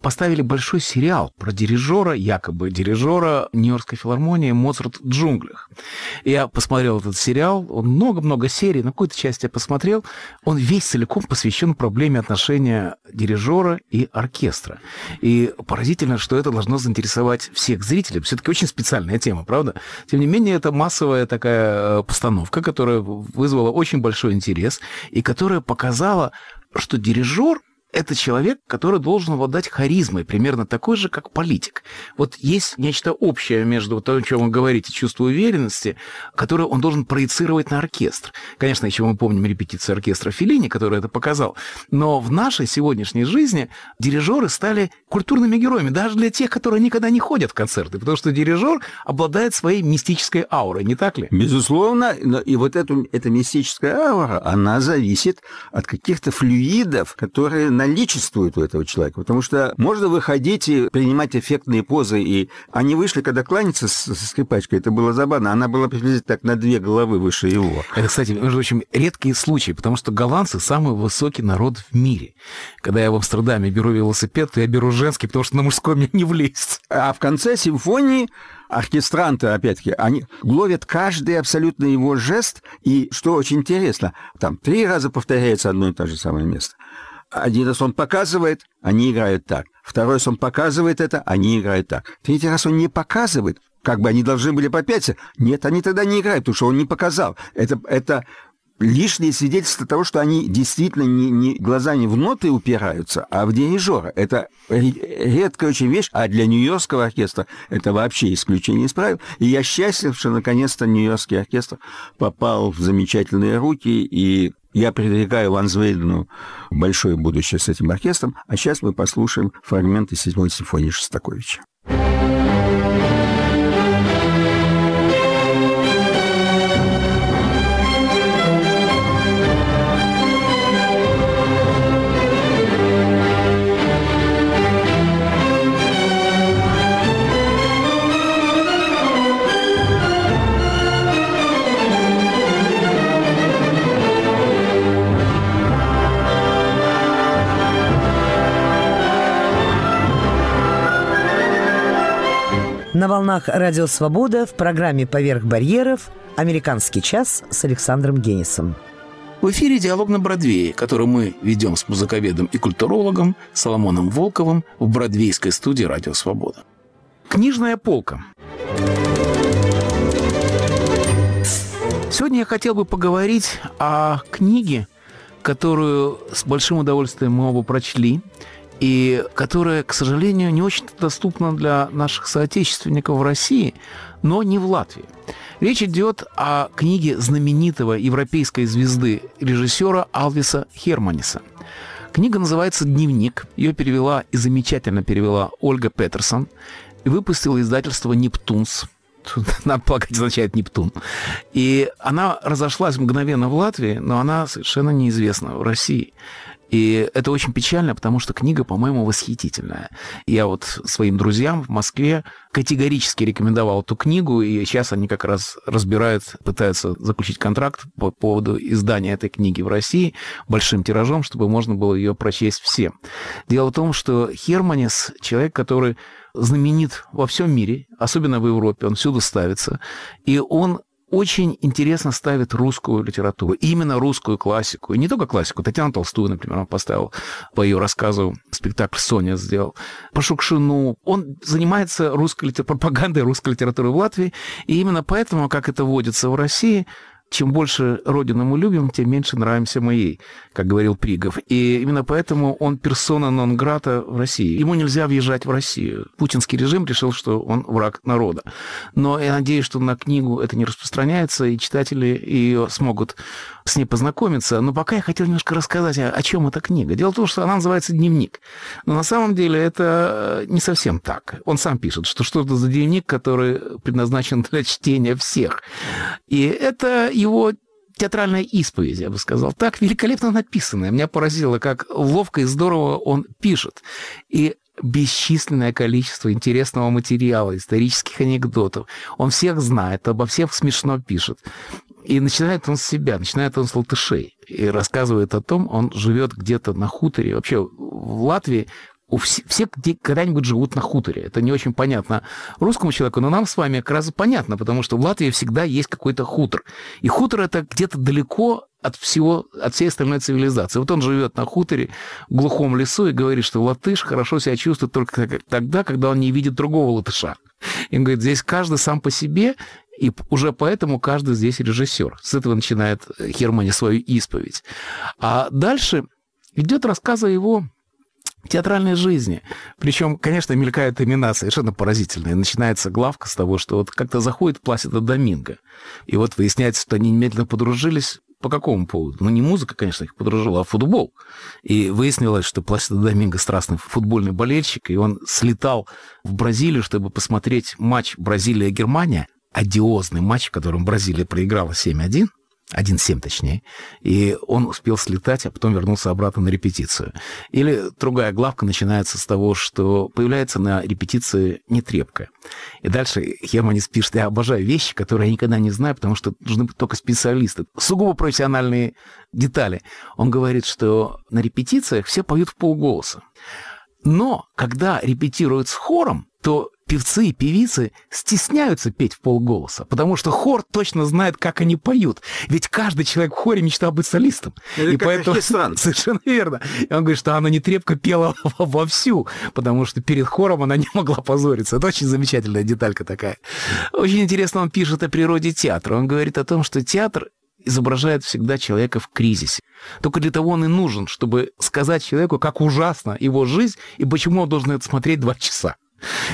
поставили большой сериал про дирижера, якобы дирижера Нью-Йоркской филармонии «Моцарт в джунглях». Я посмотрел этот сериал, он много-много серий, на какой-то части я посмотрел, он весь целиком посвящен проблеме отношения дирижера и оркестра. И поразительно, что это должно заинтересовать всех зрителей. Все-таки очень специальная тема, правда? Тем не менее, это массовая такая э, постановка, которая вызвала очень большой интерес и которая показала, что дирижер это человек, который должен обладать харизмой, примерно такой же, как политик. Вот есть нечто общее между том, о чем вы говорите, чувство уверенности, которое он должен проецировать на оркестр. Конечно, еще мы помним репетицию оркестра Филини, который это показал. Но в нашей сегодняшней жизни дирижеры стали культурными героями, даже для тех, которые никогда не ходят в концерты, потому что дирижер обладает своей мистической аурой, не так ли? Безусловно, и вот эту, эта мистическая аура, она зависит от каких-то флюидов, которые наличествуют у этого человека. Потому что можно выходить и принимать эффектные позы. И они вышли, когда кланяться с, с скрипачкой, это было забавно. Она была приблизительно так на две головы выше его. Это, кстати, между прочим, редкие случаи, потому что голландцы самый высокий народ в мире. Когда я в Амстердаме беру велосипед, то я беру женский, потому что на мужской мне не влезть. А в конце симфонии оркестранты, опять-таки, они ловят каждый абсолютно его жест, и, что очень интересно, там три раза повторяется одно и то же самое место. Один раз он показывает, они играют так. Второй раз он показывает это, они играют так. Третий раз он не показывает, как бы они должны были попяться. Нет, они тогда не играют, потому что он не показал. Это, это лишнее свидетельство того, что они действительно не, не глазами в ноты упираются, а в дирижера. Это редкая очень вещь, а для Нью-Йоркского оркестра это вообще исключение из правил. И я счастлив, что наконец-то Нью-Йоркский оркестр попал в замечательные руки, и я предрекаю Ван Звейдену большое будущее с этим оркестром. А сейчас мы послушаем фрагменты седьмой симфонии Шостаковича. Волнах Радио Свобода в программе «Поверх барьеров» «Американский час» с Александром Генисом. В эфире «Диалог на Бродвее», который мы ведем с музыковедом и культурологом Соломоном Волковым в бродвейской студии «Радио Свобода». Книжная полка. Сегодня я хотел бы поговорить о книге, которую с большим удовольствием мы оба прочли, и которая, к сожалению, не очень доступна для наших соотечественников в России, но не в Латвии. Речь идет о книге знаменитого европейской звезды режиссера Алвиса Херманиса. Книга называется «Дневник». Ее перевела и замечательно перевела Ольга Петерсон. И выпустила издательство «Нептунс». Тут, надо полагать, означает Нептун. И она разошлась мгновенно в Латвии, но она совершенно неизвестна в России. И это очень печально, потому что книга, по-моему, восхитительная. Я вот своим друзьям в Москве категорически рекомендовал эту книгу, и сейчас они как раз разбирают, пытаются заключить контракт по поводу издания этой книги в России большим тиражом, чтобы можно было ее прочесть всем. Дело в том, что Херманис — человек, который знаменит во всем мире, особенно в Европе, он всюду ставится, и он очень интересно ставит русскую литературу, именно русскую классику. И не только классику. Татьяну Толстую, например, он поставил по ее рассказу, спектакль «Соня» сделал. По Шукшину. Он занимается русской литер... пропагандой русской литературы в Латвии. И именно поэтому, как это водится в России, чем больше Родину мы любим, тем меньше нравимся мы ей, как говорил Пригов. И именно поэтому он персона нон-грата в России. Ему нельзя въезжать в Россию. Путинский режим решил, что он враг народа. Но я надеюсь, что на книгу это не распространяется, и читатели ее смогут с ней познакомиться. Но пока я хотел немножко рассказать, о, о чем эта книга. Дело в том, что она называется «Дневник». Но на самом деле это не совсем так. Он сам пишет, что что это за дневник, который предназначен для чтения всех. И это его театральная исповедь, я бы сказал. Так великолепно написанная. Меня поразило, как ловко и здорово он пишет. И бесчисленное количество интересного материала, исторических анекдотов. Он всех знает, обо всех смешно пишет. И начинает он с себя, начинает он с латышей. И рассказывает о том, он живет где-то на хуторе. Вообще в Латвии у все, все когда-нибудь живут на хуторе. Это не очень понятно русскому человеку, но нам с вами как раз понятно, потому что в Латвии всегда есть какой-то хутор. И хутор это где-то далеко от всего, от всей остальной цивилизации. Вот он живет на хуторе в глухом лесу и говорит, что латыш хорошо себя чувствует только тогда, когда он не видит другого латыша. И он говорит, здесь каждый сам по себе, и уже поэтому каждый здесь режиссер. С этого начинает Хермани свою исповедь. А дальше идет рассказ о его театральной жизни. Причем, конечно, мелькают имена совершенно поразительные. Начинается главка с того, что вот как-то заходит Пласида Доминго. И вот выясняется, что они немедленно подружились. По какому поводу? Ну, не музыка, конечно, их подружила, а футбол. И выяснилось, что Пласида Доминго страстный футбольный болельщик, и он слетал в Бразилию, чтобы посмотреть матч Бразилия-Германия, одиозный матч, в котором Бразилия проиграла 7-1, 1.7 точнее, и он успел слетать, а потом вернулся обратно на репетицию. Или другая главка начинается с того, что появляется на репетиции нетрепка. И дальше Херманис пишет, я обожаю вещи, которые я никогда не знаю, потому что нужны быть только специалисты. Сугубо профессиональные детали. Он говорит, что на репетициях все поют в полголоса. Но когда репетируют с хором, то певцы и певицы стесняются петь в полголоса, потому что хор точно знает, как они поют. Ведь каждый человек в хоре мечтал быть солистом. Это и поэтому... Совершенно верно. И он говорит, что Анна Нетребко пела вовсю, потому что перед хором она не могла позориться. Это очень замечательная деталька такая. Очень интересно он пишет о природе театра. Он говорит о том, что театр изображает всегда человека в кризисе. Только для того он и нужен, чтобы сказать человеку, как ужасна его жизнь и почему он должен это смотреть два часа.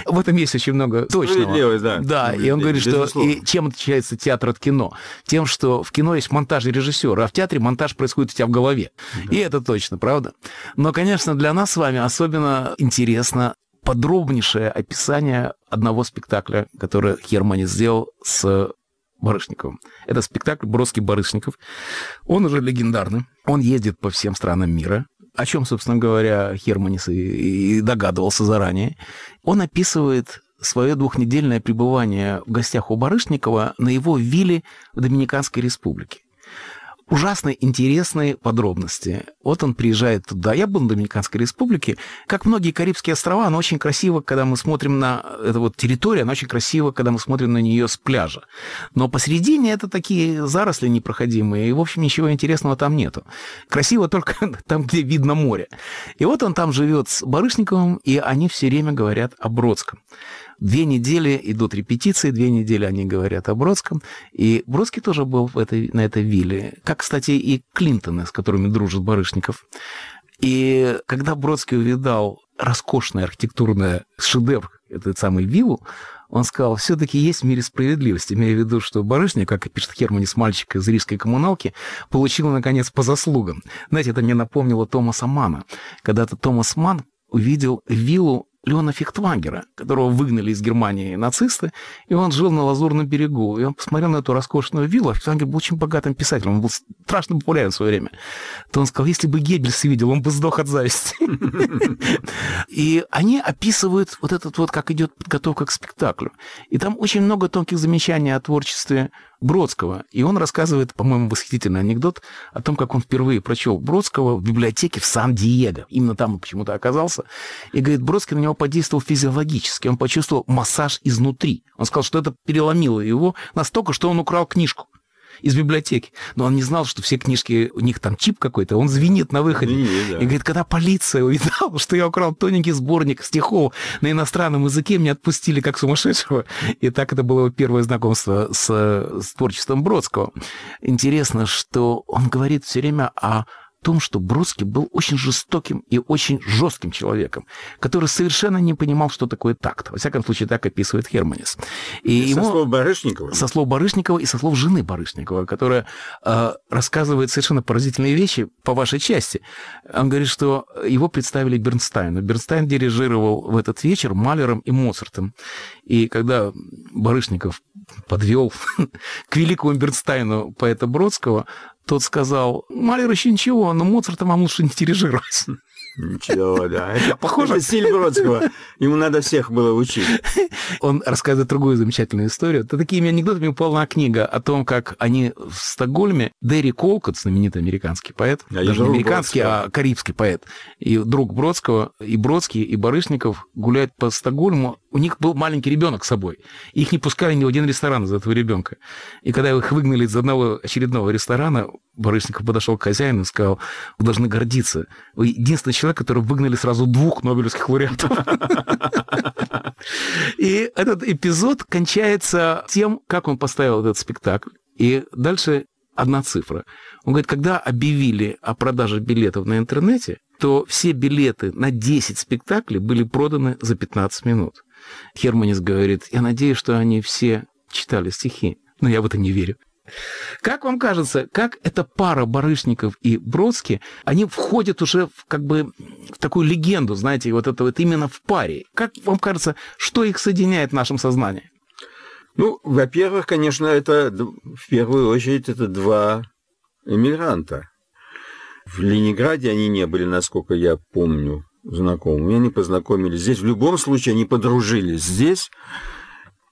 В этом есть очень много точного. да. Да, и он говорит, что и чем отличается театр от кино? Тем, что в кино есть монтаж и режиссер, а в театре монтаж происходит у тебя в голове. И это точно, правда? Но, конечно, для нас с вами особенно интересно подробнейшее описание одного спектакля, который Хермани сделал с Барышниковым. Это спектакль «Бродский Барышников». Он уже легендарный. Он ездит по всем странам мира о чем, собственно говоря, Херманис и, и догадывался заранее. Он описывает свое двухнедельное пребывание в гостях у Барышникова на его вилле в Доминиканской республике ужасно интересные подробности. Вот он приезжает туда. Я был на Доминиканской республике. Как многие Карибские острова, она очень красиво, когда мы смотрим на эту вот территорию, она очень красиво, когда мы смотрим на нее с пляжа. Но посередине это такие заросли непроходимые, и, в общем, ничего интересного там нету. Красиво только там, где видно море. И вот он там живет с Барышниковым, и они все время говорят о Бродском. Две недели идут репетиции, две недели они говорят о Бродском. И Бродский тоже был в этой, на этой вилле. Как, кстати, и Клинтоны, с которыми дружит Барышников. И когда Бродский увидал роскошный архитектурный шедевр, этот самый виллу, он сказал, все-таки есть в мире справедливость, имея в виду, что Барышник, как и пишет Херманис, мальчик из рижской коммуналки, получил, наконец, по заслугам. Знаете, это мне напомнило Томаса Мана. Когда-то Томас Ман увидел виллу Леона Фехтвангера, которого выгнали из Германии нацисты, и он жил на Лазурном берегу. И он посмотрел на эту роскошную виллу, а Фехтвангер был очень богатым писателем, он был страшно популярен в свое время. То он сказал, если бы Геббельс видел, он бы сдох от зависти. И они описывают вот этот вот, как идет подготовка к спектаклю. И там очень много тонких замечаний о творчестве Бродского. И он рассказывает, по-моему, восхитительный анекдот о том, как он впервые прочел Бродского в библиотеке в Сан-Диего. Именно там он почему-то оказался. И говорит, Бродский на него подействовал физиологически. Он почувствовал массаж изнутри. Он сказал, что это переломило его настолько, что он украл книжку из библиотеки. Но он не знал, что все книжки, у них там чип какой-то, он звенит на выходе. Звенит, да. И говорит, когда полиция увидала, что я украл тоненький сборник стихов на иностранном языке, меня отпустили как сумасшедшего. И так это было его первое знакомство с, с творчеством Бродского. Интересно, что он говорит все время о том, что Бродский был очень жестоким и очень жестким человеком, который совершенно не понимал, что такое такт. Во всяком случае, так описывает Херманис. И со ему... слов Барышникова? Со слов Барышникова и со слов жены Барышникова, которая э, рассказывает совершенно поразительные вещи по вашей части. Он говорит, что его представили Бернстайну. Бернстайн дирижировал в этот вечер Малером и Моцартом. И когда Барышников подвел к великому Бернстайну поэта Бродского, тот сказал, Малер еще ничего, но Моцарта вам лучше не дирижировать. Ничего, да. Похоже. Это стиль Бродского. Ему надо всех было учить. Он рассказывает другую замечательную историю. Это такими анекдотами полна книга о том, как они в Стокгольме, Дэри Колкот, знаменитый американский поэт, А даже не американский, Бродского. а карибский поэт, и друг Бродского, и Бродский, и Барышников гуляют по Стокгольму. У них был маленький ребенок с собой. Их не пускали ни в один ресторан из этого ребенка. И когда их выгнали из одного очередного ресторана, Барышников подошел к хозяину и сказал, вы должны гордиться. Вы единственный человек, который выгнали сразу двух нобелевских лауреатов. И этот эпизод кончается тем, как он поставил этот спектакль. И дальше одна цифра. Он говорит, когда объявили о продаже билетов на интернете, то все билеты на 10 спектаклей были проданы за 15 минут. Херманис говорит, я надеюсь, что они все читали стихи, но я в это не верю. Как вам кажется, как эта пара Барышников и Бродский, они входят уже в, как бы в такую легенду, знаете, вот это вот именно в паре. Как вам кажется, что их соединяет в нашем сознании? Ну, во-первых, конечно, это в первую очередь это два эмигранта. В Ленинграде они не были, насколько я помню, знакомыми. Они познакомились здесь. В любом случае, они подружились здесь.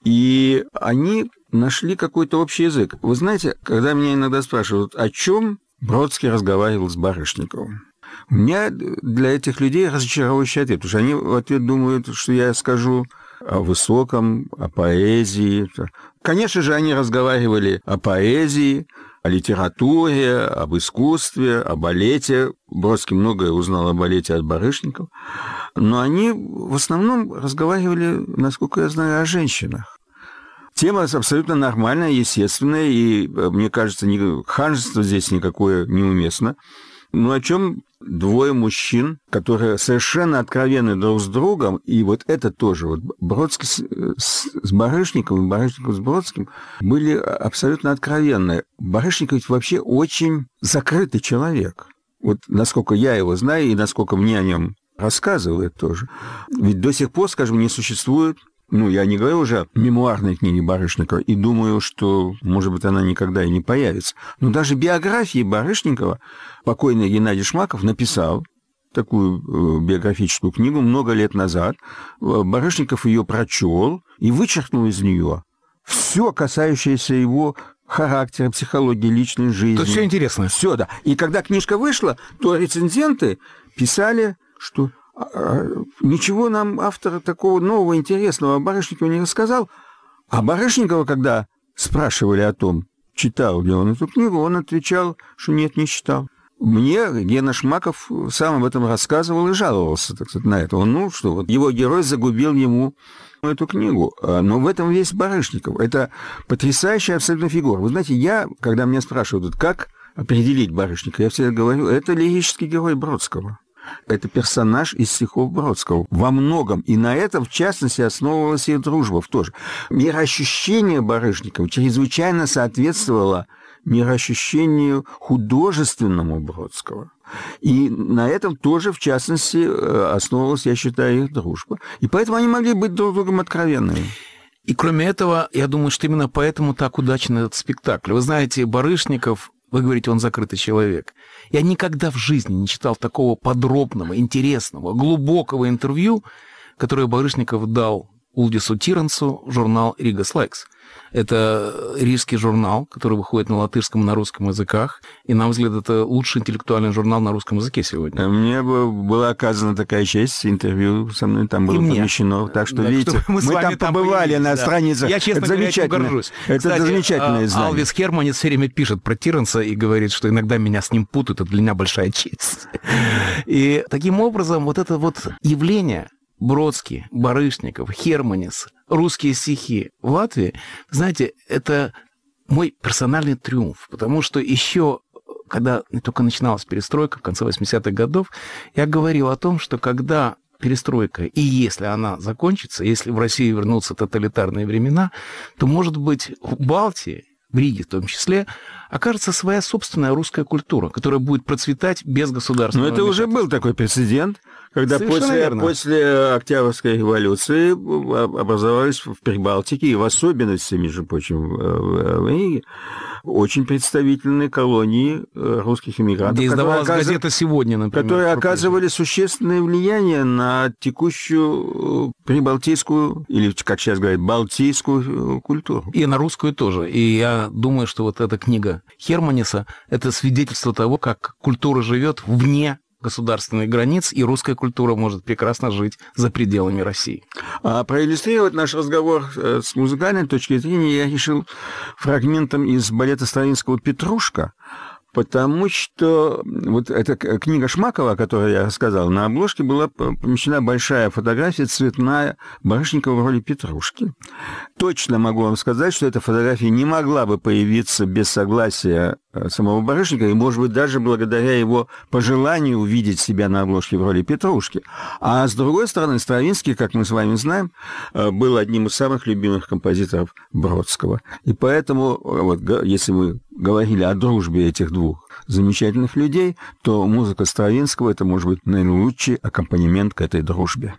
И они нашли какой-то общий язык. Вы знаете, когда меня иногда спрашивают, о чем Бродский разговаривал с Барышниковым, у меня для этих людей разочаровывающий ответ, потому что они в ответ думают, что я скажу о высоком, о поэзии. Конечно же, они разговаривали о поэзии, о литературе, об искусстве, о балете. Бродский многое узнал о балете от Барышникова. Но они в основном разговаривали, насколько я знаю, о женщинах. Тема абсолютно нормальная, естественная, и, э, мне кажется, ни- ханжество здесь никакое неуместно. Ну, о чем двое мужчин, которые совершенно откровенны друг с другом, и вот это тоже, вот Бродский с, с- с Барышниковым, Барышников с Бродским были абсолютно откровенны. Барышников ведь вообще очень закрытый человек. Вот насколько я его знаю и насколько мне о нем рассказывают тоже. Ведь до сих пор, скажем, не существует ну, я не говорю уже о мемуарной книге Барышникова, и думаю, что, может быть, она никогда и не появится. Но даже биографии Барышникова покойный Геннадий Шмаков написал такую э, биографическую книгу много лет назад. Э, Барышников ее прочел и вычеркнул из нее все, касающееся его характера, психологии, личной жизни. То все интересно. Все, да. И когда книжка вышла, то рецензенты писали, что ничего нам автор такого нового, интересного о Барышникове не рассказал. А Барышникова, когда спрашивали о том, читал ли он эту книгу, он отвечал, что нет, не читал. Мне Гена Шмаков сам об этом рассказывал и жаловался, так сказать, на это. Он, ну, что вот его герой загубил ему эту книгу. А, Но в этом весь Барышников. Это потрясающая абсолютно фигура. Вы знаете, я, когда меня спрашивают, как определить Барышникова, я всегда говорю, это лирический герой Бродского. Это персонаж из стихов Бродского. Во многом. И на этом, в частности, основывалась и дружба в тоже. Мироощущение Барышникова чрезвычайно соответствовало мироощущению художественному Бродского. И на этом тоже, в частности, э, основывалась, я считаю, их дружба. И поэтому они могли быть друг другом откровенными. И кроме этого, я думаю, что именно поэтому так удачен этот спектакль. Вы знаете, Барышников, вы говорите, он закрытый человек. Я никогда в жизни не читал такого подробного, интересного, глубокого интервью, которое Барышников дал Улдису Тиранцу в журнал «Рига Слайкс». Это рижский журнал, который выходит на латышском и на русском языках. И, на мой взгляд, это лучший интеллектуальный журнал на русском языке сегодня. Мне была оказана такая честь, интервью со мной там было помещено. Так что, Да, видите, что мы мы там там побывали появились, на да. страницах. Я, честно это говоря, этим замечательно. горжусь. Это Кстати, замечательное а, издание. Алвис Херманец все время пишет про Тиренса и говорит, что иногда меня с ним путают, это для меня большая честь. И таким образом вот это вот явление Бродский, Барышников, Херманис, русские стихи в Латвии, знаете, это мой персональный триумф, потому что еще когда только начиналась перестройка в конце 80-х годов, я говорил о том, что когда перестройка, и если она закончится, если в России вернутся тоталитарные времена, то, может быть, в Балтии, в Риге в том числе, окажется своя собственная русская культура, которая будет процветать без Но государственного это уже был такой прецедент, когда Совершенно после, верно. после Октябрьской революции образовались в Прибалтике, и в особенности, между прочим, в в Риге, очень представительные колонии э, русских иммигрантов, Где которые издавалась оказыв- газета «Сегодня», например. которые оказывали существенное влияние на текущую э, прибалтийскую, или, как сейчас говорят, балтийскую э, культуру. И на русскую тоже. И я думаю, что вот эта книга Херманиса – это свидетельство того, как культура живет вне государственных границ, и русская культура может прекрасно жить за пределами России. А проиллюстрировать наш разговор э, с музыкальной точки зрения я решил фрагментом из балета Стравинского «Петрушка», потому что вот эта книга Шмакова, о которой я рассказал, на обложке была помещена большая фотография цветная Барышникова в роли Петрушки. Точно могу вам сказать, что эта фотография не могла бы появиться без согласия самого Барышникова, и, может быть, даже благодаря его пожеланию увидеть себя на обложке в роли Петрушки. А с другой стороны, Стравинский, как мы с вами знаем, э, был одним из самых любимых композиторов Бродского. И поэтому, э, вот, если мы говорили о дружбе этих двух замечательных людей, то музыка Стравинского – это, может быть, наилучший аккомпанемент к этой дружбе.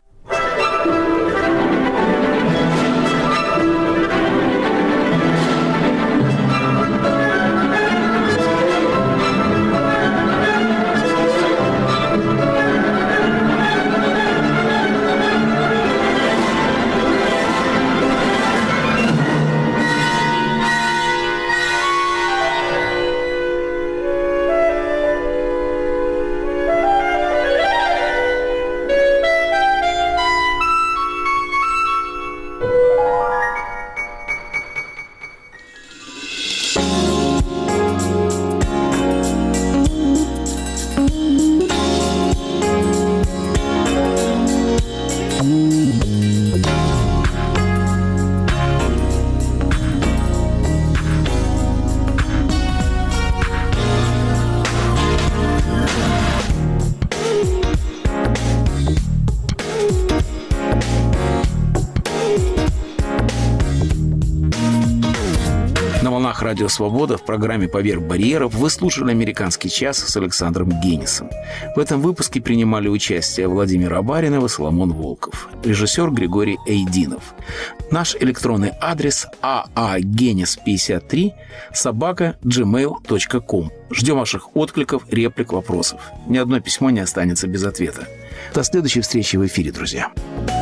Радио Свобода в программе «Поверх барьеров» вы слушали «Американский час» с Александром Генисом. В этом выпуске принимали участие Владимир Абаринов и Соломон Волков, режиссер Григорий Эйдинов. Наш электронный адрес aagenis53 собака gmail.com. Ждем ваших откликов, реплик, вопросов. Ни одно письмо не останется без ответа. До следующей встречи в эфире, друзья. Говорит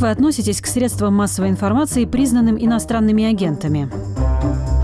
Вы относитесь к средствам массовой информации, признанным иностранными агентами?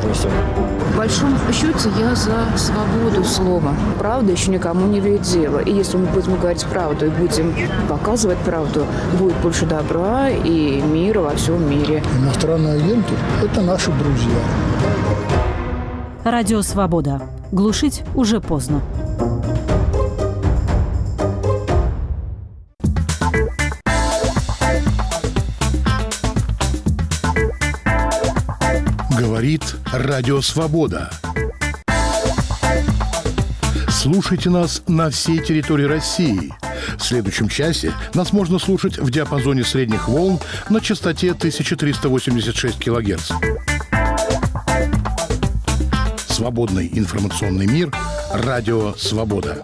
В большом счете я за свободу слова. Правда еще никому не вредила. И если мы будем говорить правду и будем показывать правду, будет больше добра и мира во всем мире. Иностранные агенты – это наши друзья. Радио «Свобода». Глушить уже поздно. Говорит Радио Свобода. Слушайте нас на всей территории России. В следующем часе нас можно слушать в диапазоне средних волн на частоте 1386 кГц. Свободный информационный мир. Радио Свобода.